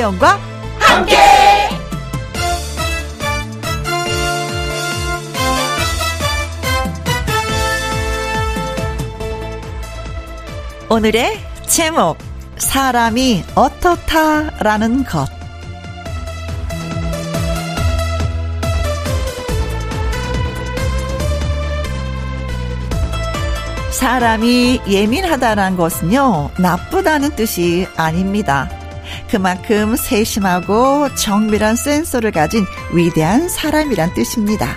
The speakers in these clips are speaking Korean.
김혜영과 함께. 오늘의 제목 사람이 어떻다라는 것 사람이 예민하다는 것은요, 나쁘다는 뜻이 아닙니다. 그만큼 세심하고 정밀한 센서를 가진 위대한 사람이란 뜻입니다.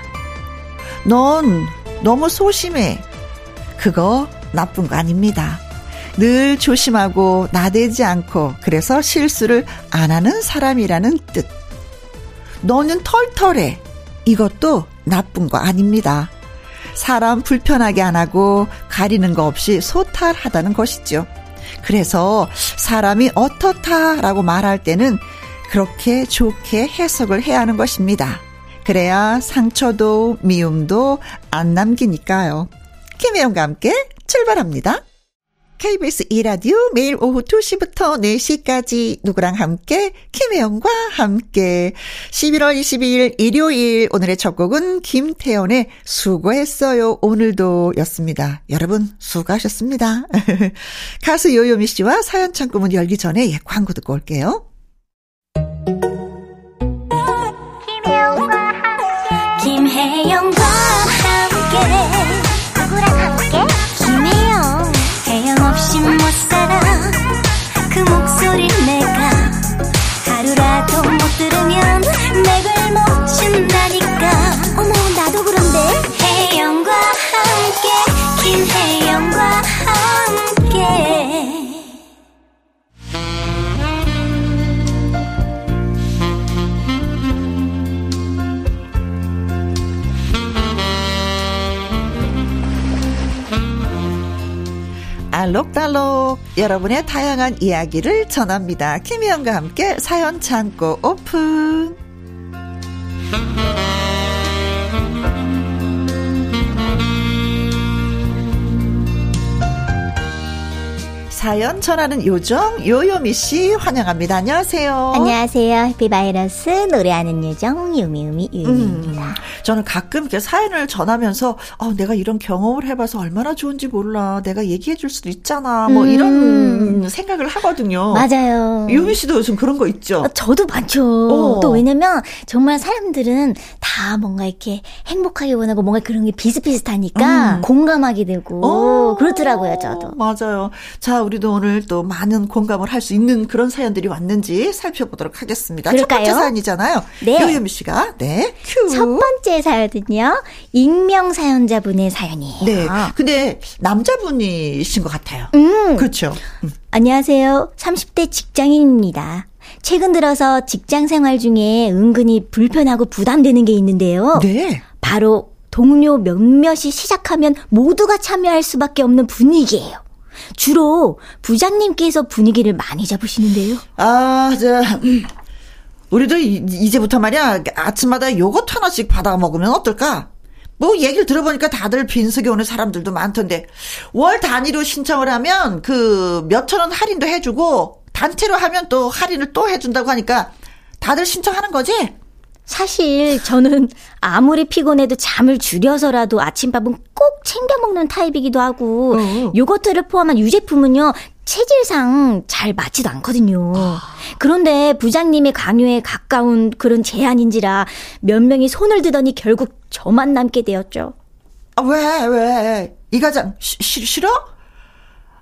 넌 너무 소심해. 그거 나쁜 거 아닙니다. 늘 조심하고 나대지 않고 그래서 실수를 안 하는 사람이라는 뜻. 너는 털털해. 이것도 나쁜 거 아닙니다. 사람 불편하게 안 하고 가리는 거 없이 소탈하다는 것이죠. 그래서 사람이 어떻다라고 말할 때는 그렇게 좋게 해석을 해야 하는 것입니다. 그래야 상처도 미움도 안 남기니까요. 김혜영과 함께 출발합니다. KBS 이라디오 매일 오후 2시부터 4시까지 누구랑 함께 김혜영과 함께 11월 22일 일요일 오늘의 첫 곡은 김태연의 수고했어요 오늘도 였습니다. 여러분 수고하셨습니다. 가수 요요미 씨와 사연 창구문 열기 전에 예, 광고 듣고 올게요. 알록달록 여러분의 다양한 이야기를 전합니다. 김희영과 함께 사연 창고 오픈. 사연 전하는 요정 요요미 씨 환영합니다. 안녕하세요. 안녕하세요. 해피바이러스 노래하는 요정 유미유미 유미입니다. 음, 저는 가끔 이렇게 사연을 전하면서 어, 내가 이런 경험을 해봐서 얼마나 좋은지 몰라. 내가 얘기해줄 수도 있잖아. 뭐 음. 이런 생각을 하거든요. 맞아요. 유미 씨도 요즘 그런 거 있죠? 어, 저도 많죠. 어. 또 왜냐면 정말 사람들은 다 뭔가 이렇게 행복하게 원하고 뭔가 그런 게 비슷비슷하니까 음. 공감하게 되고 어. 그렇더라고요. 저도. 맞아요. 자, 우리 우리도 오늘 또 많은 공감을 할 수 있는 그런 사연들이 왔는지 살펴보도록 하겠습니다. 그럴까요? 첫 번째 사연이잖아요. 네. 요요미 씨가. 네. 큐. 첫 번째 사연은요. 익명 사연자분의 사연이에요. 네. 근데 남자분이신 것 같아요. 음. 그렇죠. 음. 안녕하세요. 30대 직장인입니다. 최근 들어서 직장 생활 중에 은근히 불편하고 부담되는 게 있는데요. 네. 바로 동료 몇몇이 시작하면 모두가 참여할 수밖에 없는 분위기예요. 주로 부장님께서 분위기를 많이 잡으시는데요. 아, 저, 음, 우리도 이, 제부터 말이야 아침마다 요거트 하나씩 받아 먹으면 어떨까? 뭐 얘기를 들어보니까 다들 빈속에 오는 사람들도 많던데 월 단위로 신청을 하면 그 몇천 원 할인도 해주고 단체로 하면 또 할인을 또 해준다고 하니까 다들 신청하는 거지? 사실 저는 아무리 피곤해도 잠을 줄여서라도 아침밥은 꼭 챙겨 먹는 타입이기도 하고 어. 요거트를 포함한 유제품은요 체질상 잘 맞지도 않거든요. 아. 그런데 부장님의 강요에 가까운 그런 제안인지라 몇 명이 손을 드더니 결국 저만 남게 되었죠. 아, 왜, 왜? 이 과장, 시, 싫어?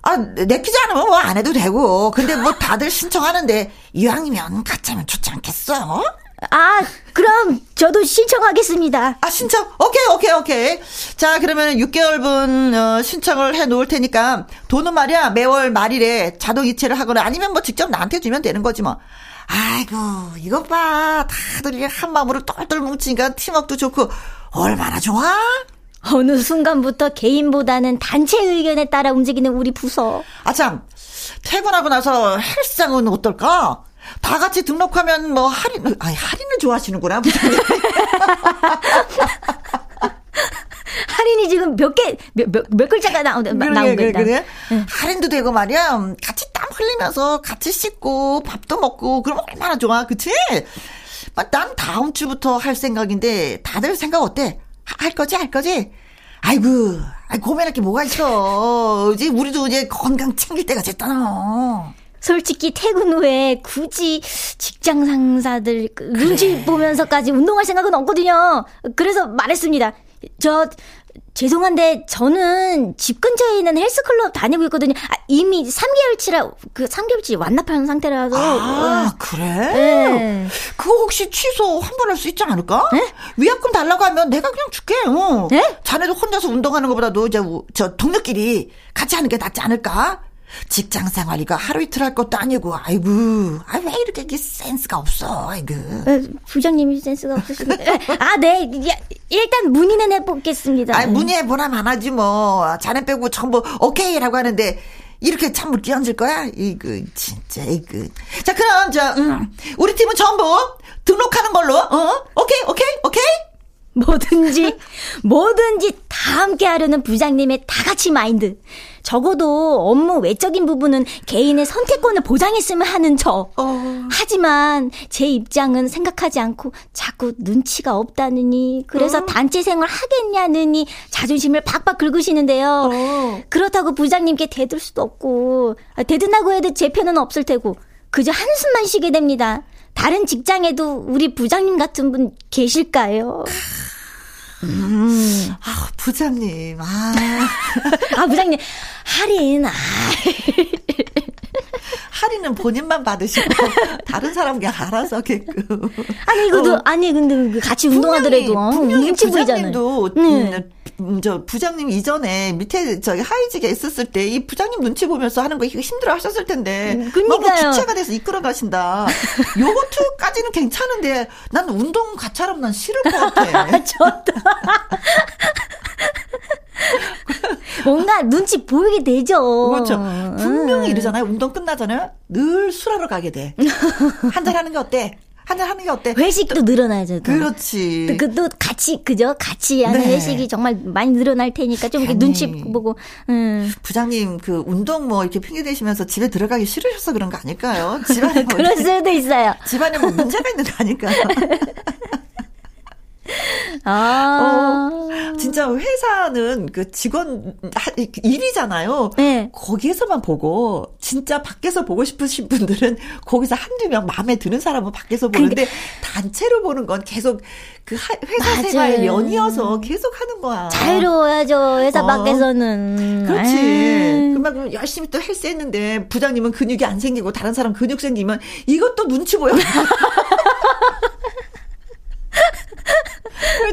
아, 내키지 않으면 뭐 안 해도 되고. 근데 뭐 다들 신청하는데, 이왕이면 같이 하면 좋지 않겠어? 아, 그럼 저도 신청하겠습니다. 아, 신청? 오케이, 오케이, 오케이. 자, 그러면 6개월분 어, 신청을 해 놓을 테니까 돈은 말이야 매월 말일에 자동 이체를 하거나 아니면 뭐 직접 나한테 주면 되는 거지 뭐. 아이고, 이것 봐. 다들 한 마음으로 똘똘 뭉치니까 팀워크도 좋고 얼마나 좋아? 어느 순간부터 개인보다는 단체 의견에 따라 움직이는 우리 부서. 아, 참. 퇴근하고 나서 헬스장은 어떨까? 다 같이 등록하면 뭐 할인, 아니, 할인을 좋아하시는구나. 할인이 지금 몇 개, 몇, 몇, 몇 글자가 나오, 나온 거야. 그래, 그래? 응. 할인도 되고 말이야. 같이 땀 흘리면서 같이 씻고 밥도 먹고 그럼 얼마나 좋아, 그치? 난 다음 주부터 할 생각인데 다들 생각 어때? 할 거지, 할 거지? 아이고, 아이 고민할 게 뭐가 있어. 이제 우리도 이제 건강 챙길 때가 됐잖아. 솔직히 퇴근 후에 굳이 직장 상사들 눈치 그래. 보면서까지 운동할 생각은 없거든요. 그래서 말했습니다. 저 죄송한데 저는 집 근처에 있는 헬스클럽 다니고 있거든요. 아, 이미 3개월치라 그 3개월치 완납한 상태라서. 아 어. 그래? 네. 그거 혹시 취소 한번할수 있지 않을까? 네? 위약금 달라고 하면 내가 그냥 줄게. 어. 네? 자네도 혼자서 운동하는 것보다도 이제 저 동료끼리 같이 하는 게 낫지 않을까? 직장 생활 이가 하루 이틀 할 것도 아니고, 아이고, 아, 왜 이렇게 이게 센스가 없어, 아이고. 어, 부장님이 센스가 없으시네. 아, 네. 일단 문의는 해보겠습니다. 아, 문의해 보라만 하지, 뭐. 자네 빼고 전부 오케이라고 하는데, 이렇게 참물 끼얹을 거야? 이거, 진짜, 이거. 자, 그럼, 저, 음, 우리 팀은 전부 등록하는 걸로, 어? 오케이, 오케이, 오케이? 뭐든지, 뭐든지 다 함께 하려는 부장님의 다 같이 마인드. 적어도 업무 외적인 부분은 개인의 선택권을 보장했으면 하는 저. 어. 하지만 제 입장은 생각하지 않고 자꾸 눈치가 없다느니, 그래서 어. 단체 생활 하겠냐느니 자존심을 박박 긁으시는데요. 어. 그렇다고 부장님께 대들 수도 없고, 아, 대든다고 해도 제 편은 없을 테고, 그저 한숨만 쉬게 됩니다. 다른 직장에도 우리 부장님 같은 분 계실까요? 음. 아, 부장님. 아. 아, 부장님. 할인. 아. 할인은 본인만 받으시고 다른 사람 그냥 알아서 게끔. 아니 이거도 어. 아니 근데 그 같이 운동하더라도 분명히 눈치 부장님도 네. 음, 저 부장님 이전에 밑에 저기 하이직에 있었을 때 이 부장님 눈치 보면서 하는 거 힘들어 하셨을 텐데 음, 그러니까요. 주체가 돼서 이끌어 가신다. 요거트까지는 괜찮은데 난 운동 가차럼 난 싫을 것 같아. 저도. 뭔가 눈치 보이게 되죠. 그렇죠. 분명히 음. 이러잖아요. 운동 끝나잖아요. 늘 술하러 가게 돼. 한잔 하는 게 어때? 한잔 하는 게 어때? 회식도 또, 늘어나죠. 또. 그렇지. 또, 그, 또 같이 그죠? 같이 하는 네. 회식이 정말 많이 늘어날 테니까 좀 이렇게 눈치 보고. 음. 부장님 그 운동 뭐 이렇게 핑계 대시면서 집에 들어가기 싫으셔서 그런 거 아닐까요? 집안에 뭐 그럴 수도 있어요. 집안에 뭐 문제가 있는 거 아닐까요? 아. 어, 진짜 회사는 그 직원 일이잖아요. 네. 거기에서만 보고 진짜 밖에서 보고 싶으신 분들은 거기서 한두 명 마음에 드는 사람은 밖에서 보는데 그러니까. 단체로 보는 건 계속 그 회사 맞아요. 생활 연이어서 계속 하는 거야. 자유로워야죠. 회사 어. 밖에서는. 그렇지. 그만 열심히 또 헬스 했는데 부장님은 근육이 안 생기고 다른 사람 근육 생기면 이것도 눈치 보여.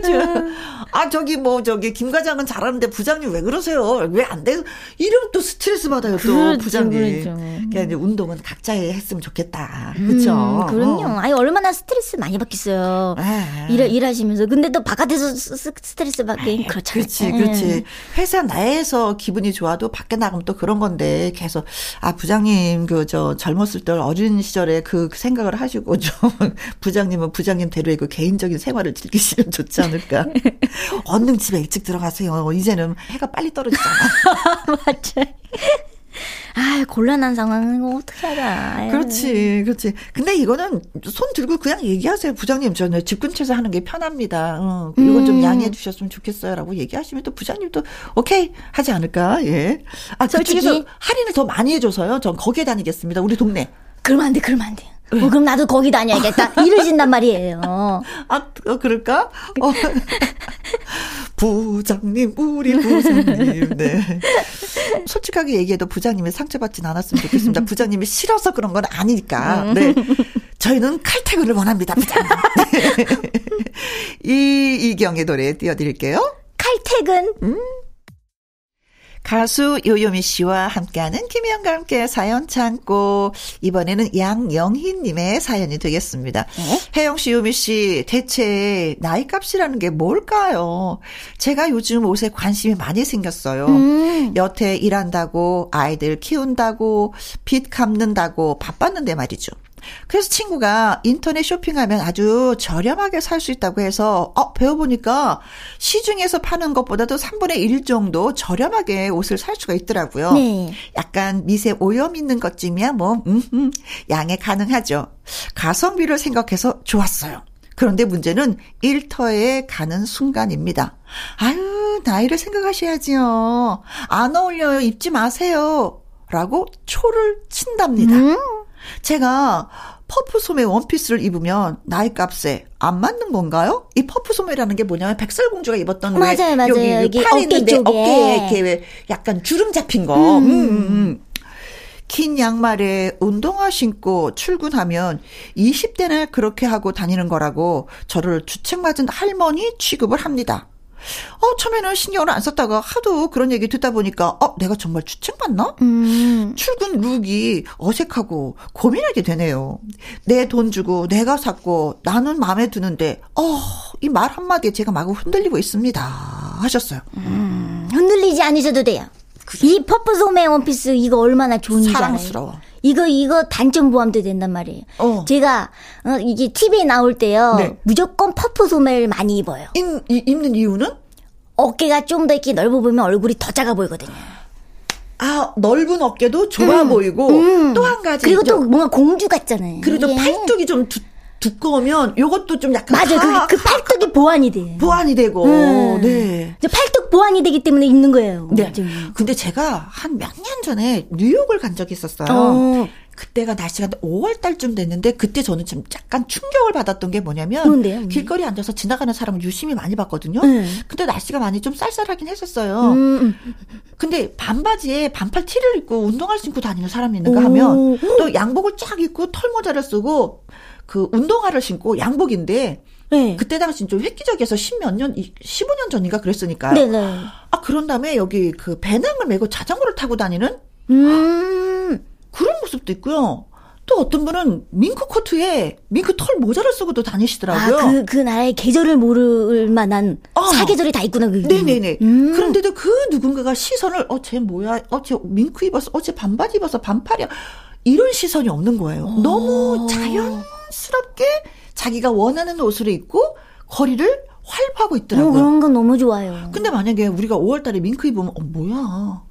그렇죠. 음. 아, 저기 뭐, 저기, 김 과장은 잘하는데 부장님 왜 그러세요? 왜 안 돼? 이러면 또 스트레스 받아요, 또, 그렇죠, 부장님. 그렇죠. 그러니까 이제 운동은 각자 했으면 좋겠다. 그렇죠. 음, 그럼요. 어. 아니, 얼마나 스트레스 많이 받겠어요. 에. 일, 일하시면서. 근데 또 바깥에서 스, 트레스 받기 그렇잖아요. 그렇지, 그렇지. 회사 내에서 기분이 좋아도 밖에 나가면 또 그런 건데, 계속, 아, 부장님, 그, 저, 젊었을 때 어린 시절에 그 생각을 하시고, 좀, 부장님은 부장님 대로 그 개인적인 생활을 즐기시 면 좋지 않을까. 얼른 집에 일찍 들어가세요. 이제는 해가 빨리 떨어지잖아. 맞아. 아, 곤란한 상황은 어떻게 하자. 그렇지, 그렇지. 근데 이거는 손 들고 그냥 얘기하세요. 부장님, 저는 집 근처에서 하는 게 편합니다. 어, 이건 음. 좀 양해해 주셨으면 좋겠어요. 라고 얘기하시면 또 부장님도 오케이 하지 않을까. 예. 아, 그쪽에서 할인을 더 많이 해줘서요. 전 거기에 다니겠습니다. 우리 동네. 그러면 안 돼, 그러면 안 돼. 어, 그럼 나도 거기 다녀야겠다. 이러신단 말이에요. 아, 어, 그럴까? 어. 부장님, 우리 부장님. 네. 솔직하게 얘기해도 부장님이 상처받진 않았으면 좋겠습니다. 부장님이 싫어서 그런 건 아니니까. 음. 네. 저희는 칼퇴근을 원합니다, 부장님. 이, 이경의 노래 띄워드릴게요. 칼퇴근. 음. 가수 요요미 씨와 함께하는 김희영과 함께 사연 참고 이번에는 양영희님의 사연이 되겠습니다. 네? 혜영 씨, 요미 씨, 대체 나이 값이라는 게 뭘까요? 제가 요즘 옷에 관심이 많이 생겼어요. 음. 여태 일한다고 아이들 키운다고 빚 갚는다고 바빴는데 말이죠. 그래서 친구가 인터넷 쇼핑하면 아주 저렴하게 살 수 있다고 해서 어 배워보니까 시중에서 파는 것보다도 3분의 1 정도 저렴하게 옷을 살 수가 있더라고요. 네. 약간 미세 오염 있는 것쯤이야 뭐 음, 음, 양해 가능하죠. 가성비를 생각해서 좋았어요. 그런데 문제는 일터에 가는 순간입니다. 아유, 나이를 생각하셔야지요. 안 어울려요. 입지 마세요. 라고 초를 친답니다. 음? 제가 퍼프 소매 원피스를 입으면 나이 값에 안 맞는 건가요? 이 퍼프 소매라는 게 뭐냐면 백설공주가 입었던 맞아요, 맞아요. 여기, 여기 팔 어깨 있는데 쪽에. 어깨에 이렇게 약간 주름 잡힌 거. 음. 음, 음, 음. 긴 양말에 운동화 신고 출근하면 20대나 그렇게 하고 다니는 거라고 저를 주책맞은 할머니 취급을 합니다. 어, 처음에는 신경을 안 썼다가 하도 그런 얘기 듣다 보니까, 어, 내가 정말 주책맞나? 음. 출근 룩이 어색하고 고민하게 되네요. 내 돈 주고 내가 샀고 나는 마음에 드는데, 어, 이 말 한마디에 제가 마구 흔들리고 있습니다. 하셨어요. 음, 흔들리지 않으셔도 돼요. 그래. 이 퍼프 소매 원피스 이거 얼마나 좋은지 사랑스러워. 이거 이거 단점 보완도 된단 말이에요. 어. 제가 어, 이게 TV에 나올 때요. 네. 무조건 퍼프 소매를 많이 입어요. 입, 입는 이유는? 어깨가 좀 더 이렇게 넓어 보이면 얼굴이 더 작아 보이거든요. 아, 넓은 어깨도 좁아 음, 보이고 음. 또한 가지 그리고 또 뭔가 공주 같잖아요. 그리고 또 팔뚝이 좀 두, 두꺼우면 요것도 좀 약간 맞아 요. 그, 그 팔뚝이 보완이 돼. 보완이 되고. 음. 네. 팔뚝 보완이 되기 때문에 있는 거예요. 네. 맞아요. 근데 제가 한 몇 년 전에 뉴욕을 간 적이 있었어요. 어. 그때가 날씨가 5월 달쯤 됐는데 그때 저는 좀 약간 충격을 받았던 게 뭐냐면 뭔데요? 길거리 앉아서 지나가는 사람을 유심히 많이 봤거든요. 음. 근데 날씨가 많이 좀 쌀쌀하긴 했었어요. 음. 근데 반바지에 반팔 티를 입고 운동화를 신고 다니는 사람이 있는가 하면 또 양복을 쫙 입고 털모자를 쓰고 그 운동화를 신고 양복인데 네. 그때 당시 좀 획기적이어서 십몇 년, 15년 전인가 그랬으니까. 네네. 아, 그런 다음에 여기 그 배낭을 메고 자전거를 타고 다니는? 음. 그런 모습도 있고요. 또 어떤 분은 밍크 코트에 밍크 털 모자를 쓰고도 다니시더라고요. 아, 그, 그 나라의 계절을 모를 만한 어. 사계절이 다 있구나, 그게. 네네네. 음. 그런데도 그 누군가가 시선을, 어, 쟤 뭐야? 어, 쟤 밍크 입었어? 어, 쟤 반바지 입어서 반팔이야? 이런 시선이 없는 거예요. 오. 너무 자연, 자연스럽게 자기가 원하는 옷을 입고 거리를 활보하고 있더라고요. 어, 그런 건 너무 좋아요. 근데 만약에 우리가 5월 달에 밍크 입으면, 어, 뭐야.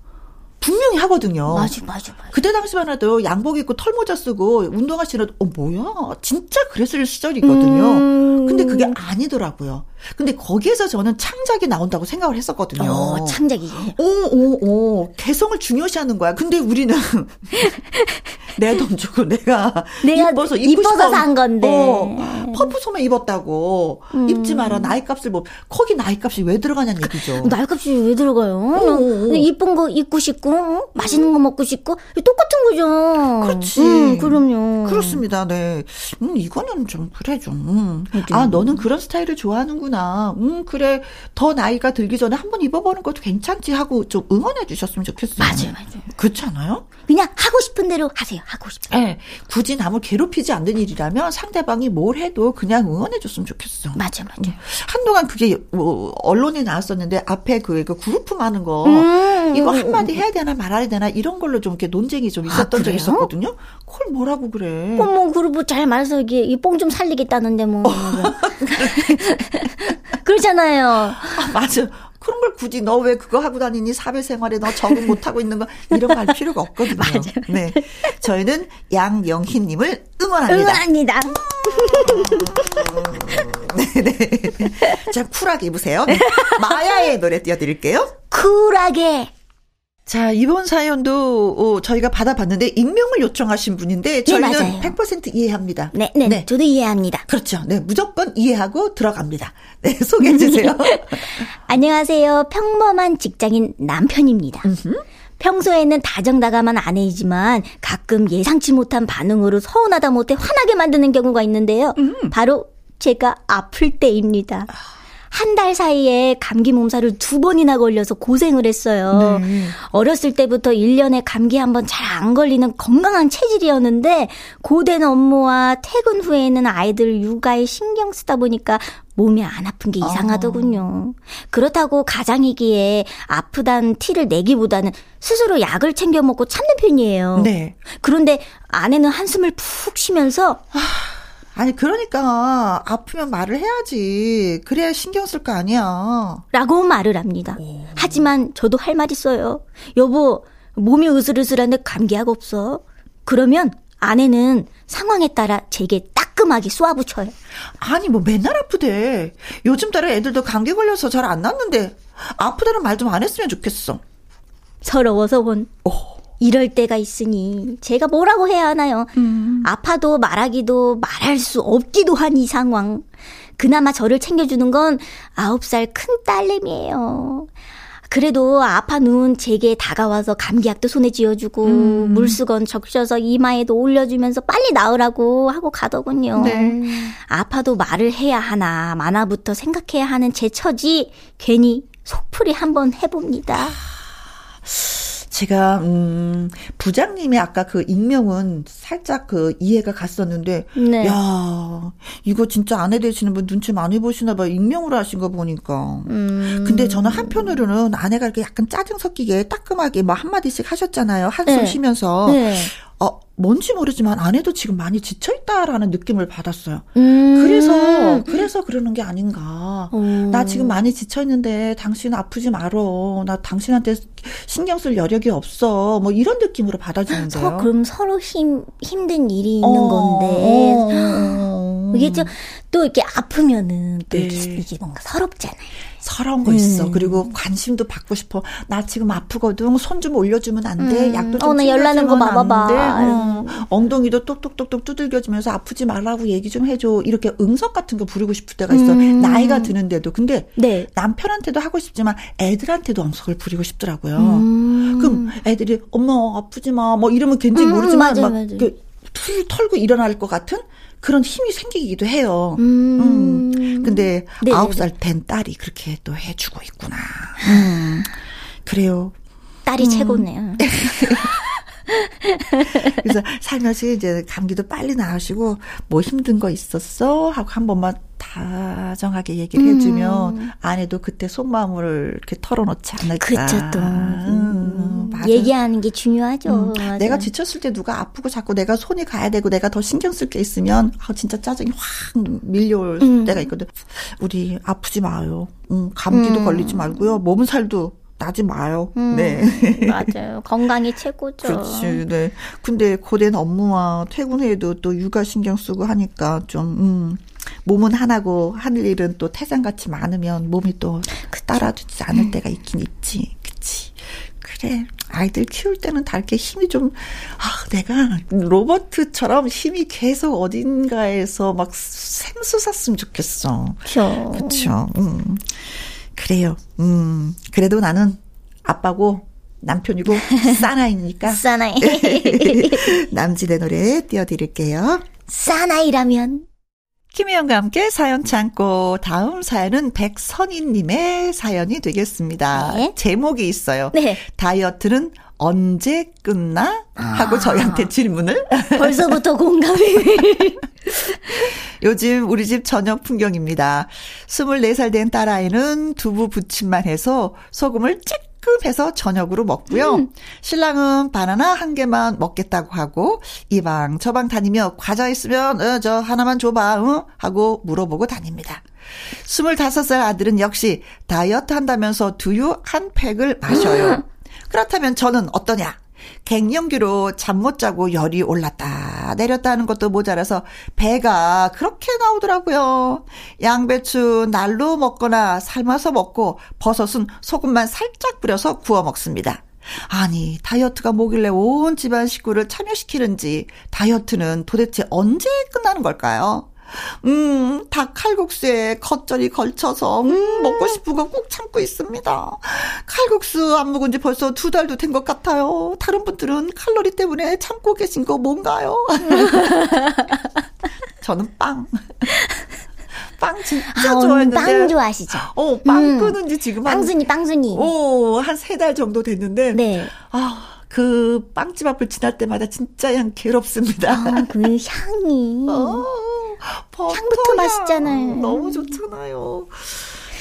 분명히 하거든요. 맞아, 맞아, 맞아. 그때 당시만 해도 양복 입고 털모자 쓰고 운동화 신어도, 어, 뭐야. 진짜 그랬을 시절이거든요. 음... 근데 그게 아니더라고요. 근데 거기에서 저는 창작이 나온다고 생각을 했었거든요. 어, 창작이. 오, 오, 오. 개성을 중요시하는 거야. 근데 우리는 내 돈 주고 내가, 내가 입어서 입어서 산 건데. 어, 퍼프 소매 입었다고 음. 입지 마라. 나이 값을 뭐 거기 나이 값이 왜 들어가냐는 얘기죠. 나이 값이 왜 들어가요? 이쁜 거 입고 싶고 맛있는 거 먹고 싶고 똑같은 거죠. 그렇지. 음, 그럼요. 그렇습니다. 네. 음, 이거는 좀 그래 좀. 음. 아, 너는 그런 스타일을 좋아하는구나. 하는구나. 음, 그래. 더 나이가 들기 전에 한번 입어보는 것도 괜찮지 하고 좀 응원해 주셨으면 좋겠어요. 맞아요, 맞아요. 그렇지 않아요? 그냥 하고 싶은 대로 하세요. 하고 싶은. 네. 굳이 남을 괴롭히지 않는 일이라면 상대방이 뭘 해도 그냥 응원해 줬으면 좋겠어. 맞아, 맞아. 한동안 그게 뭐 언론에 나왔었는데 앞에 그, 그 그룹프 많은 거 음, 이거 한마디 해야 되나 말아야 되나 이런 걸로 좀 이렇게 논쟁이 좀 있었던 아, 적이 있었거든요. 그걸 뭐라고 그래? 어머, 그룹프 잘 말해서 이게 이 뽕 좀 살리겠다는데 뭐. 그렇잖아요. 아, 맞아. 그런 걸 굳이 너 왜 그거 하고 다니니 사회생활에 너 적응 못하고 있는 거 이런 거 할 필요가 없거든요. 맞아요. 네, 저희는 양영희님을 응원합니다. 응원합니다. 네네. 자 쿨하게 입으세요. 네. 마야의 노래 띄워드릴게요. 쿨하게. 자, 이번 사연도 어, 저희가 받아봤는데 익명을 요청하신 분인데 네, 저희는 네, 100% 이해합니다. 네, 네, 네, 저도 이해합니다. 그렇죠. 네, 무조건 이해하고 들어갑니다. 네, 소개해 주세요. 안녕하세요. 평범한 직장인 남편입니다. 평소에는 다정다감한 아내이지만 가끔 예상치 못한 반응으로 서운하다 못해 화나게 만드는 경우가 있는데요. 음. 바로 제가 아플 때입니다. 한 달 사이에 감기 몸살을 두 번이나 걸려서 고생을 했어요. 네. 어렸을 때부터 1년에 감기 한 번 잘 안 걸리는 건강한 체질이었는데 고된 업무와 퇴근 후에는 아이들 육아에 신경 쓰다 보니까 몸이 안 아픈 게 이상하더군요. 어. 그렇다고 가장이기에 아프단 티를 내기보다는 스스로 약을 챙겨 먹고 참는 편이에요. 네. 그런데 아내는 한숨을 푹 쉬면서 아, 아니 그러니까 아프면 말을 해야지. 그래야 신경 쓸 거 아니야. 라고 말을 합니다. 오. 하지만 저도 할 말 있어요. 여보, 몸이 으슬으슬한데 감기약 없어. 그러면 아내는 상황에 따라 제게 따끔하게 쏘아붙여요. 아니 뭐 맨날 아프대. 요즘 따라 애들도 감기 걸려서 잘 안 낫는데 아프다는 말 좀 안 했으면 좋겠어. 서러워서 혼. 오. 이럴 때가 있으니 제가 뭐라고 해야 하나요? 음. 아파도 말하기도 말할 수 없기도 한 이 상황. 그나마 저를 챙겨주는 건 아홉 살 큰 딸내미예요. 그래도 아파 누운 제게 다가와서 감기약도 손에 쥐어주고 음. 물수건 적셔서 이마에도 올려주면서 빨리 나으라고 하고 가더군요. 네. 아파도 말을 해야 하나 마나부터 생각해야 하는 제 처지 괜히 속풀이 한번 해봅니다. 제가 음 부장님의 아까 그 익명은 살짝 그 이해가 갔었는데 네. 야 이거 진짜 아내 되시는 분 눈치 많이 보시나 봐요 익명으로 하신 거 보니까 음. 근데 저는 한편으로는 아내가 이렇게 약간 짜증 섞이게 따끔하게 뭐 한마디씩 하셨잖아요 한숨 네. 쉬면서 네. 어 뭔지 모르지만 아내도 지금 많이 지쳐 있다라는 느낌을 받았어요. 음. 그래서 그래서 그러는 게 아닌가. 오. 나 지금 많이 지쳐 있는데 당신 아프지 말어. 나 당신한테 신경 쓸 여력이 없어. 뭐 이런 느낌으로 받아주는데요. 서, 그럼 서로 힘 힘든 일이 있는 어. 건데. 어. 어. 이게 좀 또 이렇게 아프면은 또 네. 이게, 이게 뭔가 서럽잖아요. 서러운 거 있어. 음. 그리고 관심도 받고 싶어. 나 지금 아프거든. 손 좀 올려주면 안 돼. 음. 약도 좀 어, 나 열나는 거 봐봐봐. 어. 엉덩이도 똑똑똑똑 두들겨주면서 아프지 말라고 얘기 좀 해줘. 이렇게 응석 같은 거 부르고 싶을 때가 있어. 음. 나이가 드는데도. 근데 네. 남편한테도 하고 싶지만 애들한테도 응석을 부리고 싶더라고요. 음. 그럼 애들이 엄마 아프지 마. 뭐 이러면 괜히 음, 모르지만 맞아, 막 맞아. 툴 털고 일어날 것 같은 그런 힘이 생기기도 해요. 음. 음. 근데 아홉 살 된 딸이 그렇게 또 해주고 있구나. 음. 그래요. 딸이 음. 최고네요. 그래서 살면서 이제 감기도 빨리 나으시고 뭐 힘든 거 있었어 하고 한 번만 다정하게 얘기를 음. 해주면 아내도 그때 속마음을 이렇게 털어놓지 않을까. 그렇죠 또 음, 음. 얘기하는 게 중요하죠. 음. 내가 지쳤을 때 누가 아프고 자꾸 내가 손이 가야 되고 내가 더 신경 쓸 게 있으면 아 진짜 짜증이 확 밀려올 음. 때가 있거든. 우리 아프지 마요. 음, 감기도 음. 걸리지 말고요. 몸살도 나지 마요. 음, 네. 맞아요. 건강이 최고죠. 그렇지. 네. 근데 고된 업무와 퇴근 후에도 또 육아 신경 쓰고 하니까 좀, 음, 몸은 하나고 하늘 일은 또 태산같이 많으면 몸이 또. 따라주지 않을 음. 때가 있긴 있지. 그치. 그래. 아이들 키울 때는 다 이렇게 힘이 좀, 아, 내가 로버트처럼 힘이 계속 어딘가에서 막 샘솟았으면 좋겠어. 그쵸. 그쵸. 음. 그래요. 음, 그래도 나는 아빠고 남편이고 사나이니까. 사나이. 남진의 노래 띄워드릴게요. 사나이라면. 김혜영과 함께 사연 참고 다음 사연은 백선희님의 사연이 되겠습니다. 네. 제목이 있어요. 네. 다이어트는 언제 끝나? 하고 아. 저희한테 질문을. 벌써부터 공감이. 요즘 우리 집 저녁 풍경입니다. 24살 된 딸아이는 두부 부침만 해서 소금을 쬐끔 해서 저녁으로 먹고요. 음. 신랑은 바나나 한 개만 먹겠다고 하고 이방 저방 다니며 과자 있으면 어, 저 하나만 줘봐 어? 하고 물어보고 다닙니다. 25살 아들은 역시 다이어트 한다면서 두유 한 팩을 마셔요. 음. 그렇다면 저는 어떠냐? 갱년기로 잠 못 자고 열이 올랐다 내렸다 하는 것도 모자라서 배가 그렇게 나오더라고요. 양배추 날로 먹거나 삶아서 먹고 버섯은 소금만 살짝 뿌려서 구워 먹습니다. 아니, 다이어트가 뭐길래 온 집안 식구를 참여시키는지 다이어트는 도대체 언제 끝나는 걸까요? 음, 닭 칼국수에 겉절이 걸쳐서, 음, 먹고 싶은 거꼭 참고 있습니다. 칼국수 안 먹은 지 벌써 두 달도 된 것 같아요. 다른 분들은 칼로리 때문에 참고 계신 거 뭔가요? 저는 빵. 빵 진짜 아, 좋아했는데. 빵 좋아하시죠? 어, 빵 음. 끊은 지 지금 한. 빵순이, 빵순이. 어, 한세 달 정도 됐는데. 네. 아, 그 빵집 앞을 지날 때마다 진짜 양 괴롭습니다. 아, 그 향이. 어, 향부터 맛있잖아요. 너무 좋잖아요.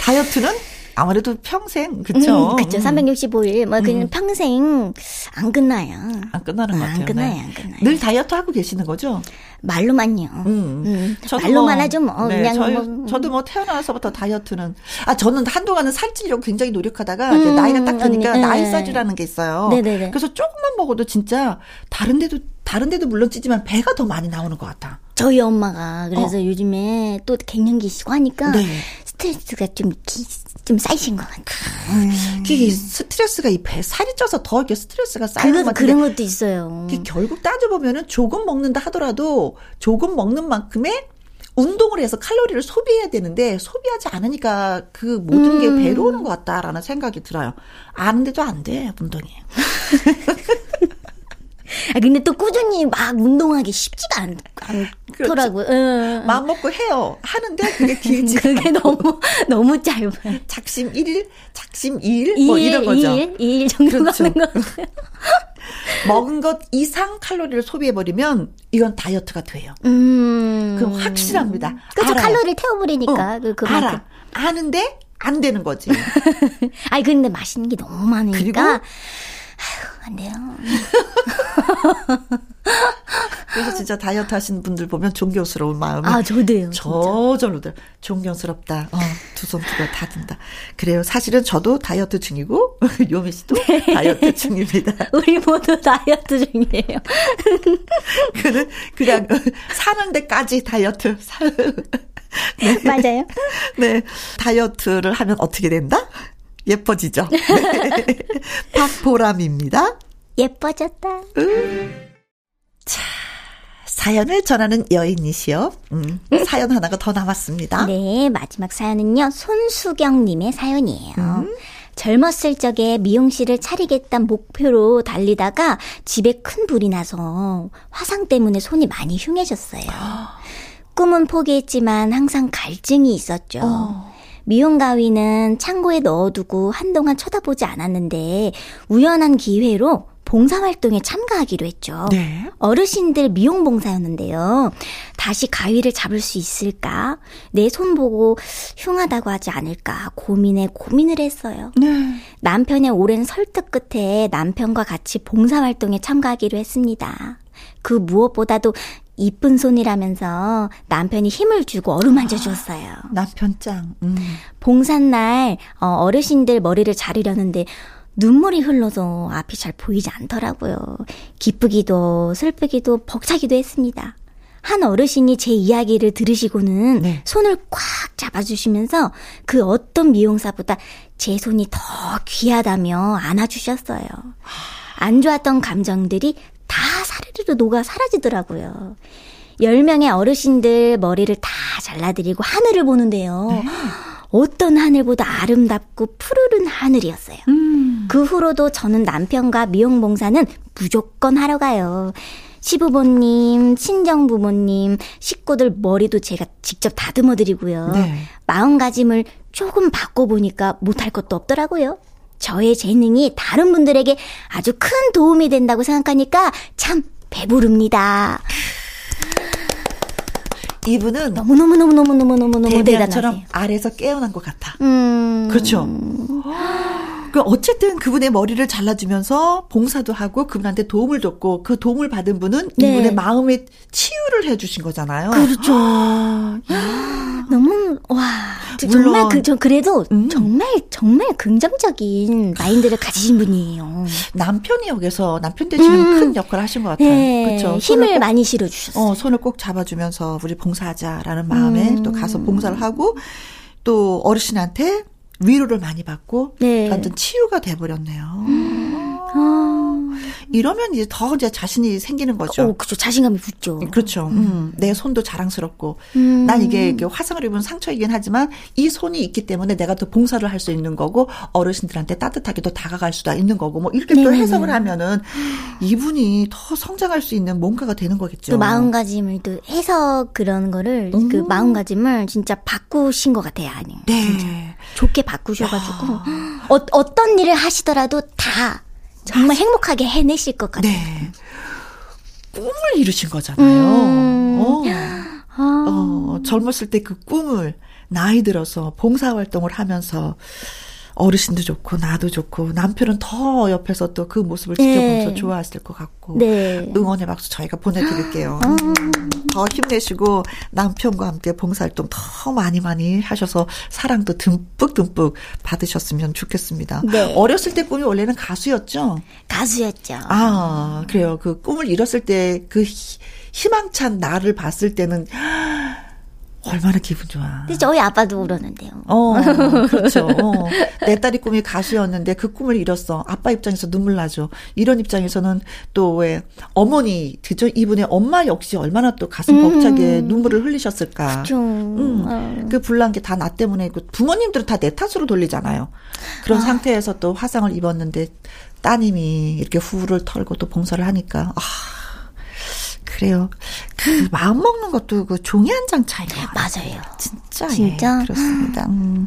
다이어트는 아무래도 평생 그쵸? 음, 그쵸. 365일 뭐 그냥 음. 평생 안 끝나요. 안 끝나는 것 같아요. 안 끝나요, 네. 안 끝나요. 늘 다이어트 하고 계시는 거죠? 말로만요. 음. 음. 말로만 뭐, 하죠 뭐. 네, 그냥 저희, 뭐. 저도 뭐 태어나서부터 다이어트는 아 저는 한동안은 살찌려고 굉장히 노력하다가 음, 나이가 딱 드니까 음, 나이 살이라는 게 있어요. 네네네. 그래서 조금만 먹어도 진짜 다른 데도 다른 데도 물론 찌지만 배가 더 많이 나오는 것 같아. 저희 엄마가 그래서 어. 요즘에 또 갱년기시고 하니까 네. 스트레스가 좀, 좀 쌓이신 것 같아요. 음. 그게 스트레스가 이 배, 살이 쪄서 더 이렇게 스트레스가 쌓이는 것 그런 것도 있어요. 결국 따져보면은 조금 먹는다 하더라도 조금 먹는 만큼의 운동을 해서 칼로리를 소비해야 되는데 소비하지 않으니까 그 모든 음. 게 배로 오는 것 같다라는 생각이 들어요. 아는데도 안 돼, 운동이. 아, 근데 또 꾸준히 막 운동하기 쉽지가 않, 않더라고요. 그렇죠. 응. 마음 먹고 해요. 하는데 그게 길지 그게 너무, 너무 짧아요. 작심 1일, 작심 2일, 2일 뭐 이런 거죠. 2일, 2일 정도 그렇죠. 가는 것 같아요. 먹은 것 이상 칼로리를 소비해버리면 이건 다이어트가 돼요. 음. 그 확실합니다. 그렇죠. 칼로리를 태워버리니까. 어, 그, 그만큼. 알아. 아는데 안 되는 거지. 아니, 근데 맛있는 게 너무 많으니까. 그리고 아휴, 안 돼요. 그래서 진짜 다이어트 하시는 분들 보면 존경스러운 마음이. 아, 저도요. 저절로 들 존경스럽다. 어, 두손 두가 다 든다. 그래요. 사실은 저도 다이어트 중이고, 요미 씨도 네. 다이어트 중입니다. 우리 모두 다이어트 중이에요. 그는 그냥 사는 데까지 다이어트. 네. 맞아요. 네. 다이어트를 하면 어떻게 된다? 예뻐지죠. 박보람입니다. 예뻐졌다. 음. 자, 사연을 전하는 여인이시여. 음, 사연 하나가 더 남았습니다. 네, 마지막 사연은요. 손수경님의 사연이에요. 음. 젊었을 적에 미용실을 차리겠다는 목표로 달리다가 집에 큰 불이 나서 화상 때문에 손이 많이 흉해졌어요. 꿈은 포기했지만 항상 갈증이 있었죠. 어. 미용 가위는 창고에 넣어두고 한동안 쳐다보지 않았는데 우연한 기회로 봉사활동에 참가하기로 했죠. 네. 어르신들 미용 봉사였는데요. 다시 가위를 잡을 수 있을까? 내 손 보고 흉하다고 하지 않을까 고민에 고민을 했어요. 네. 남편의 오랜 설득 끝에 남편과 같이 봉사활동에 참가하기로 했습니다. 그 무엇보다도 이쁜 손이라면서 남편이 힘을 주고 어루만져 주었어요. 아, 남편 짱. 음. 봉산날 어, 어르신들 머리를 자르려는데 눈물이 흘러서 앞이 잘 보이지 않더라고요. 기쁘기도 슬프기도 벅차기도 했습니다. 한 어르신이 제 이야기를 들으시고는 네. 손을 꽉 잡아주시면서 그 어떤 미용사보다 제 손이 더 귀하다며 안아주셨어요. 안 좋았던 감정들이 다 사르르 녹아 사라지더라고요. 10명의 어르신들 머리를 다 잘라드리고 하늘을 보는데요. 네. 어떤 하늘보다 아름답고 푸르른 하늘이었어요. 음. 그 후로도 저는 남편과 미용 봉사는 무조건 하러 가요. 시부모님, 친정 부모님, 식구들 머리도 제가 직접 다듬어 드리고요. 네. 마음가짐을 조금 바꿔보니까 못할 것도 없더라고요. 저의 재능이 다른 분들에게 아주 큰 도움이 된다고 생각하니까 참 배부릅니다. 이분은 너무 너무 너무 너무 너무 너무 대단하세요. 아래서 깨어난 것 같아. 음... 그렇죠. 그 어쨌든 그분의 머리를 잘라주면서 봉사도 하고 그분한테 도움을 줬고 그 도움을 받은 분은 네. 이분의 마음의 치유를 해주신 거잖아요. 그렇죠. 너무 와 정말 그 저 그래도 음. 정말 정말 긍정적인 마인드를 가지신 분이에요. 남편이 여기서 남편 대신에 음. 큰 역할을 하신 것 같아요. 네. 그렇죠. 힘을 꼭, 많이 실어 주셨어요. 어, 손을 꼭 잡아주면서 우리 봉사하자라는 마음에 음. 또 가서 봉사를 하고 또 어르신한테 위로를 많이 받고 네. 완전 치유가 돼버렸네요. 음. 아. 이러면 이제 더 이제 자신이 생기는 거죠. 오, 그죠. 자신감이 붙죠. 그렇죠. 음. 음. 내 손도 자랑스럽고, 음. 난 이게 화상을 입은 상처이긴 하지만 이 손이 있기 때문에 내가 더 봉사를 할 수 있는 거고 어르신들한테 따뜻하게 또 다가갈 수도 있는 거고 뭐 이렇게 네. 또 해석을 하면은 이분이 더 성장할 수 있는 뭔가가 되는 거겠죠. 또 마음가짐을 또 해석 그런 거를 그 음. 그 마음가짐을 진짜 바꾸신 것 같아요, 아니. 네. 진짜. 좋게 바꾸셔가지고 어, 어떤 일을 하시더라도 다 정말. 행복하게 해내실 것 같아요. 네. 꿈을 이루신 거잖아요. 음. 어. 아. 어, 젊었을 때 그 꿈을 나이 들어서 봉사활동을 하면서 어르신도 좋고 나도 좋고 남편은 더 옆에서 또 그 모습을 지켜보면서 네. 좋아했을 것 같고 네. 응원의 박수 저희가 보내드릴게요. 아. 더 힘내시고 남편과 함께 봉사활동 더 많이 많이 하셔서 사랑도 듬뿍 듬뿍 받으셨으면 좋겠습니다. 네. 어렸을 때 꿈이 원래는 가수였죠? 가수였죠. 아 그래요. 그 꿈을 잃었을 때 그 희망찬 나를 봤을 때는 얼마나 기분 좋아. 근데 저희 아빠도 울었는데요. 어, 그렇죠. 어. 내 딸이 꿈이 가수였는데 그 꿈을 잃었어. 아빠 입장에서 눈물 나죠. 이런 입장에서는 또 왜 어머니, 그죠? 이분의 엄마 역시 얼마나 또 가슴 벅차게 음. 눈물을 흘리셨을까. 그렇죠. 음. 어. 그 불난 게 다 나 때문에 그 부모님들은 다 내 탓으로 돌리잖아요. 그런 아. 상태에서 또 화상을 입었는데 따님이 이렇게 후를 털고 또 봉사를 하니까 아. 그래요. 그 마음 먹는 것도 그 종이 한 장 차이가 맞아요. 진짜 진짜 예, 그렇습니다. 음.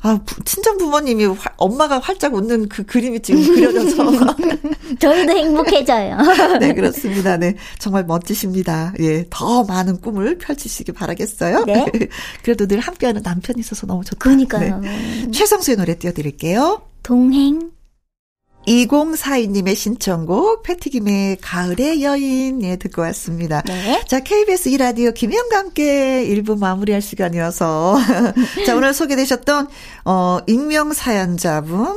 아, 친정 부모님이 화, 엄마가 활짝 웃는 그 그림이 지금 그려져서 저희도 행복해져요. 네, 그렇습니다. 네. 정말 멋지십니다. 예. 더 많은 꿈을 펼치시기 바라겠어요. 네. 그래도 늘 함께하는 남편이 있어서 너무 좋다. 그러니까요. 네. 최성수의 노래 띄워 드릴게요. 동행 2042님의 신청곡 패티김의 가을의 여인 예 듣고 왔습니다. 네. 자 KBS 2라디오 김혜영과 함께 1부 마무리할 시간이어서 자 오늘 소개되셨던 어 익명 사연자분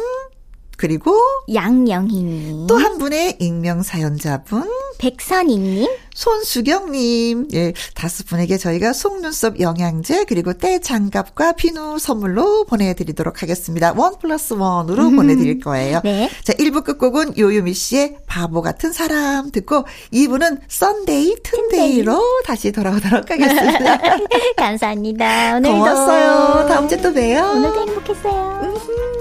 그리고 양영희님 또 한 분의 익명 사연자분 백선희님 손수경님, 예, 다섯 분에게 저희가 속눈썹 영양제 그리고 때 장갑과 비누 선물로 보내드리도록 하겠습니다. one plus one으로 음. 보내드릴 거예요. 네. 자, 1부 끝곡은 요요미 씨의 바보 같은 사람 듣고 2부는 썬데이 튼데이로 다시 돌아오도록 하겠습니다. 감사합니다. 오늘도 고맙어요. 다음 주에 또 봬요. 오늘도 행복했어요.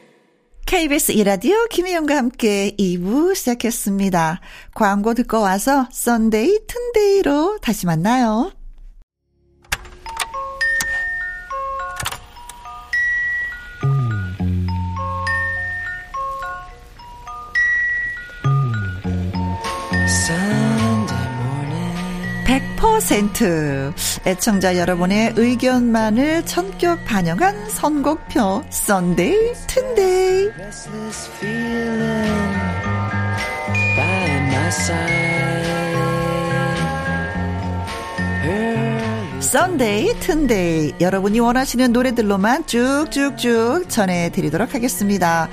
KBS 이라디오 김혜영과 함께 2부 시작했습니다. 광고 듣고 와서 썬데이 튼데이로 다시 만나요. 100% 애청자 여러분의 의견만을 전격 반영한 선곡표 썬데이 튼데이 썬데이 튼데이 여러분이 원하시는 노래들로만 쭉쭉쭉 전해드리도록 하겠습니다.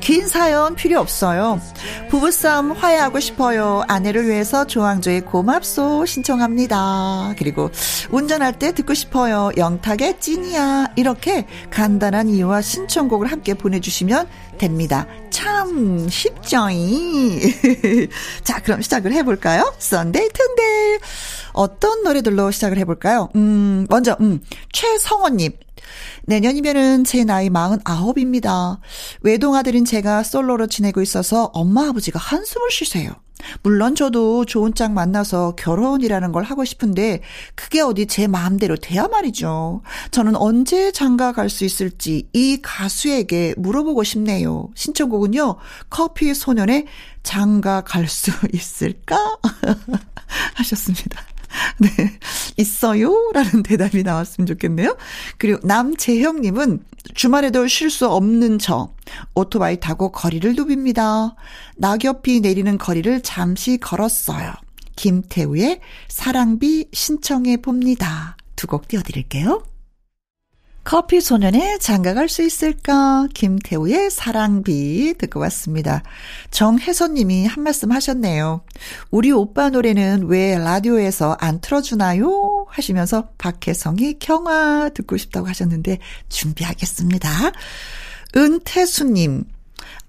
긴 사연 필요 없어요. 부부싸움 화해하고 싶어요. 아내를 위해서 조항조의 고맙소 신청합니다. 그리고 운전할 때 듣고 싶어요. 영탁의 찐이야. 이렇게 간단한 이유와 신청곡을 함께 보내주시면 됩니다. 참 쉽죠이. 자, 그럼 시작을 해볼까요? 썬데이 튼데이. 어떤 노래들로 시작을 해볼까요? 음, 먼저, 음, 최성원님. 내년이면은 제 나이 49입니다. 외동아들인 제가 솔로로 지내고 있어서 엄마 아버지가 한숨을 쉬세요. 물론 저도 좋은 짝 만나서 결혼이라는 걸 하고 싶은데 그게 어디 제 마음대로 돼야 말이죠. 저는 언제 장가 갈 수 있을지 이 가수에게 물어보고 싶네요. 신청곡은요. 커피 소년의 장가 갈 수 있을까? 하셨습니다. 네. 있어요? 라는 대답이 나왔으면 좋겠네요. 그리고 남재형님은 주말에도 쉴 수 없는 저, 오토바이 타고 거리를 누빕니다. 낙엽이 내리는 거리를 잠시 걸었어요. 김태우의 사랑비 신청해 봅니다. 두 곡 띄워드릴게요. 커피 소년의 장가갈 수 있을까? 김태우의 사랑비 듣고 왔습니다. 정혜선님이 한 말씀 하셨네요. 우리 오빠 노래는 왜 라디오에서 안 틀어주나요? 하시면서 박혜성이 경화 듣고 싶다고 하셨는데 준비하겠습니다. 은태수님.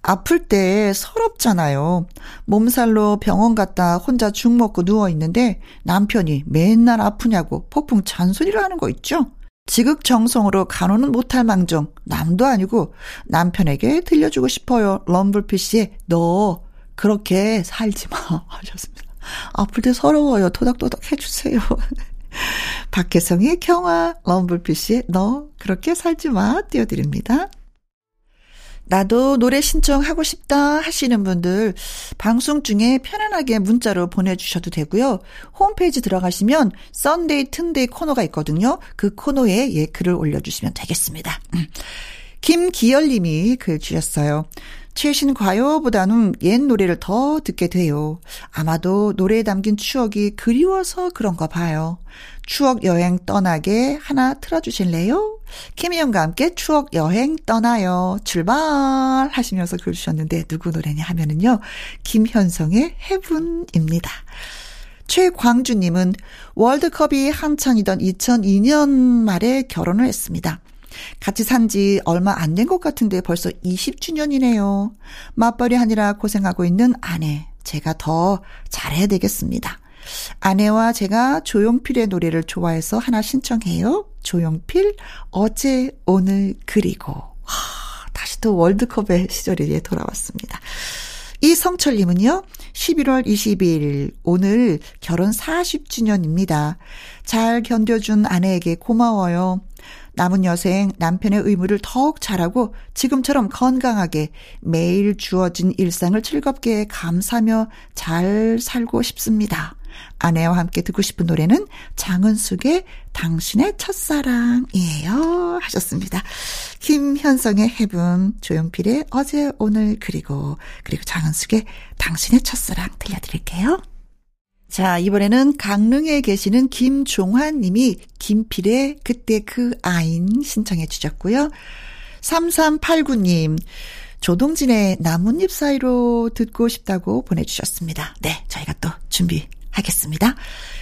아플 때 서럽잖아요. 몸살로 병원 갔다 혼자 죽 먹고 누워 있는데 남편이 맨날 아프냐고 폭풍 잔소리를 하는 거 있죠? 지극정성으로 간호는 못할 망정 남도 아니고 남편에게 들려주고 싶어요. 럼블피쉬의 너 그렇게 살지 마 하셨습니다. 아플 때 서러워요. 토닥토닥 해주세요. 박혜성의 경화 럼블피쉬의 너 그렇게 살지 마 띄워드립니다. 나도 노래 신청하고 싶다 하시는 분들 방송 중에 편안하게 문자로 보내주셔도 되고요. 홈페이지 들어가시면 썬데이 튼데이 코너가 있거든요. 그 코너에 예 글을 올려주시면 되겠습니다. 김기열 님이 글 주셨어요. 최신 가요보다는 옛 노래를 더 듣게 돼요. 아마도 노래에 담긴 추억이 그리워서 그런가 봐요. 추억 여행 떠나게 하나 틀어주실래요? 김희영과 함께 추억 여행 떠나요. 출발! 하시면서 글 주셨는데, 누구 노래냐 하면은요, 김현성의 해분입니다. 최광주님은 월드컵이 한창이던 2002년 말에 결혼을 했습니다. 같이 산 지 얼마 안 된 것 같은데 벌써 20주년이네요. 맞벌이 하느라 고생하고 있는 아내. 제가 더 잘해야 되겠습니다. 아내와 제가 조용필의 노래를 좋아해서 하나 신청해요. 조용필, 어제, 오늘, 그리고. 하, 다시 또 월드컵의 시절이 돌아왔습니다. 이성철님은요, 11월 20일, 오늘 결혼 40주년입니다. 잘 견뎌준 아내에게 고마워요. 남은 여생 남편의 의무를 더욱 잘하고 지금처럼 건강하게 매일 주어진 일상을 즐겁게 감사하며 잘 살고 싶습니다. 아내와 함께 듣고 싶은 노래는 장은숙의 당신의 첫사랑이에요. 하셨습니다. 김현성의 해분, 조용필의 어제, 오늘, 그리고, 그리고 장은숙의 당신의 첫사랑 들려드릴게요. 자, 이번에는 강릉에 계시는 김종환 님이 김필의 그때 그 아인 신청해 주셨고요. 3389님, 조동진의 나뭇잎 사이로 듣고 싶다고 보내주셨습니다. 네, 저희가 또 준비 하겠습니다.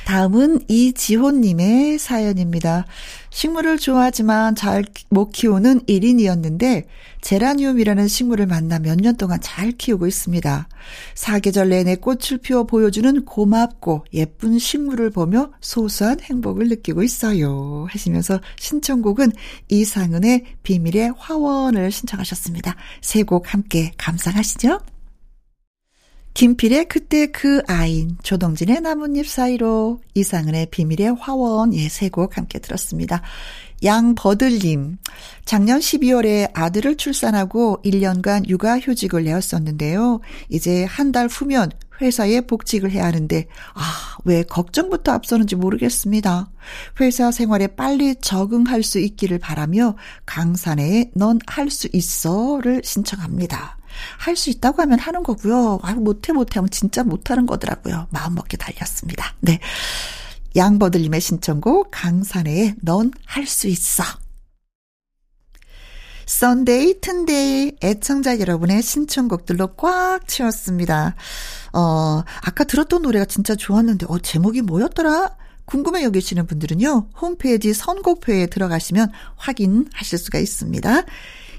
다음은 이지호님의 사연입니다. 식물을 좋아하지만 잘 못 키우는 1인이었는데 제라늄이라는 식물을 만나 몇 년 동안 잘 키우고 있습니다. 사계절 내내 꽃을 피워 보여주는 고맙고 예쁜 식물을 보며 소소한 행복을 느끼고 있어요. 하시면서 신청곡은 이상은의 비밀의 화원을 신청하셨습니다. 세 곡 함께 감상하시죠. 김필의 그때 그 아인, 조동진의 나뭇잎 사이로, 이상은의 비밀의 화원, 예, 세 곡 함께 들었습니다. 양버들님, 작년 12월에 아들을 출산하고 1년간 육아휴직을 내었었는데요. 이제 한 달 후면 회사에 복직을 해야 하는데, 아, 왜 걱정부터 앞서는지 모르겠습니다. 회사 생활에 빨리 적응할 수 있기를 바라며, 강산에 넌할 수 있어를 신청합니다. 할 수 있다고 하면 하는 거고요. 아, 못해 못해 하면 진짜 못하는 거더라고요. 마음 먹게 달렸습니다. 네. 양버들님의 신청곡 강산에 넌 할 수 있어. 썬데이 튼데이 애청자 여러분의 신청곡들로 꽉 채웠습니다. 어, 아까 들었던 노래가 진짜 좋았는데 어 제목이 뭐였더라? 궁금해 여기시는 분들은요. 홈페이지 선곡표에 들어가시면 확인하실 수가 있습니다.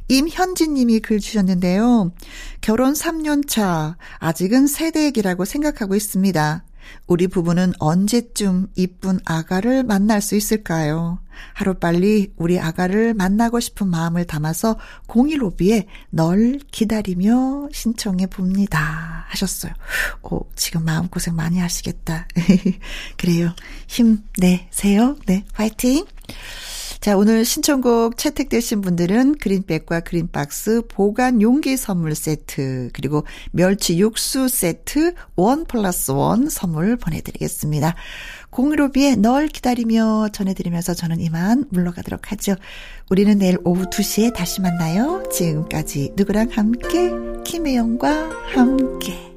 임현진 님이 글 주셨는데요. 결혼 3년 차, 아직은 새댁이라고 생각하고 있습니다. 우리 부부는 언제쯤 이쁜 아가를 만날 수 있을까요? 하루빨리 우리 아가를 만나고 싶은 마음을 담아서 015B에 널 기다리며 신청해 봅니다. 하셨어요. 오, 지금 마음고생 많이 하시겠다. 그래요. 힘내세요. 네, 화이팅! 자, 오늘 신청곡 채택되신 분들은 그린백과 그린박스 보관 용기 선물 세트, 그리고 멸치 육수 세트 원 플러스 원 선물 보내드리겠습니다. 공유로비의 널 기다리며 전해드리면서 저는 이만 물러가도록 하죠. 우리는 내일 오후 2시에 다시 만나요. 지금까지 누구랑 함께 김혜영과 함께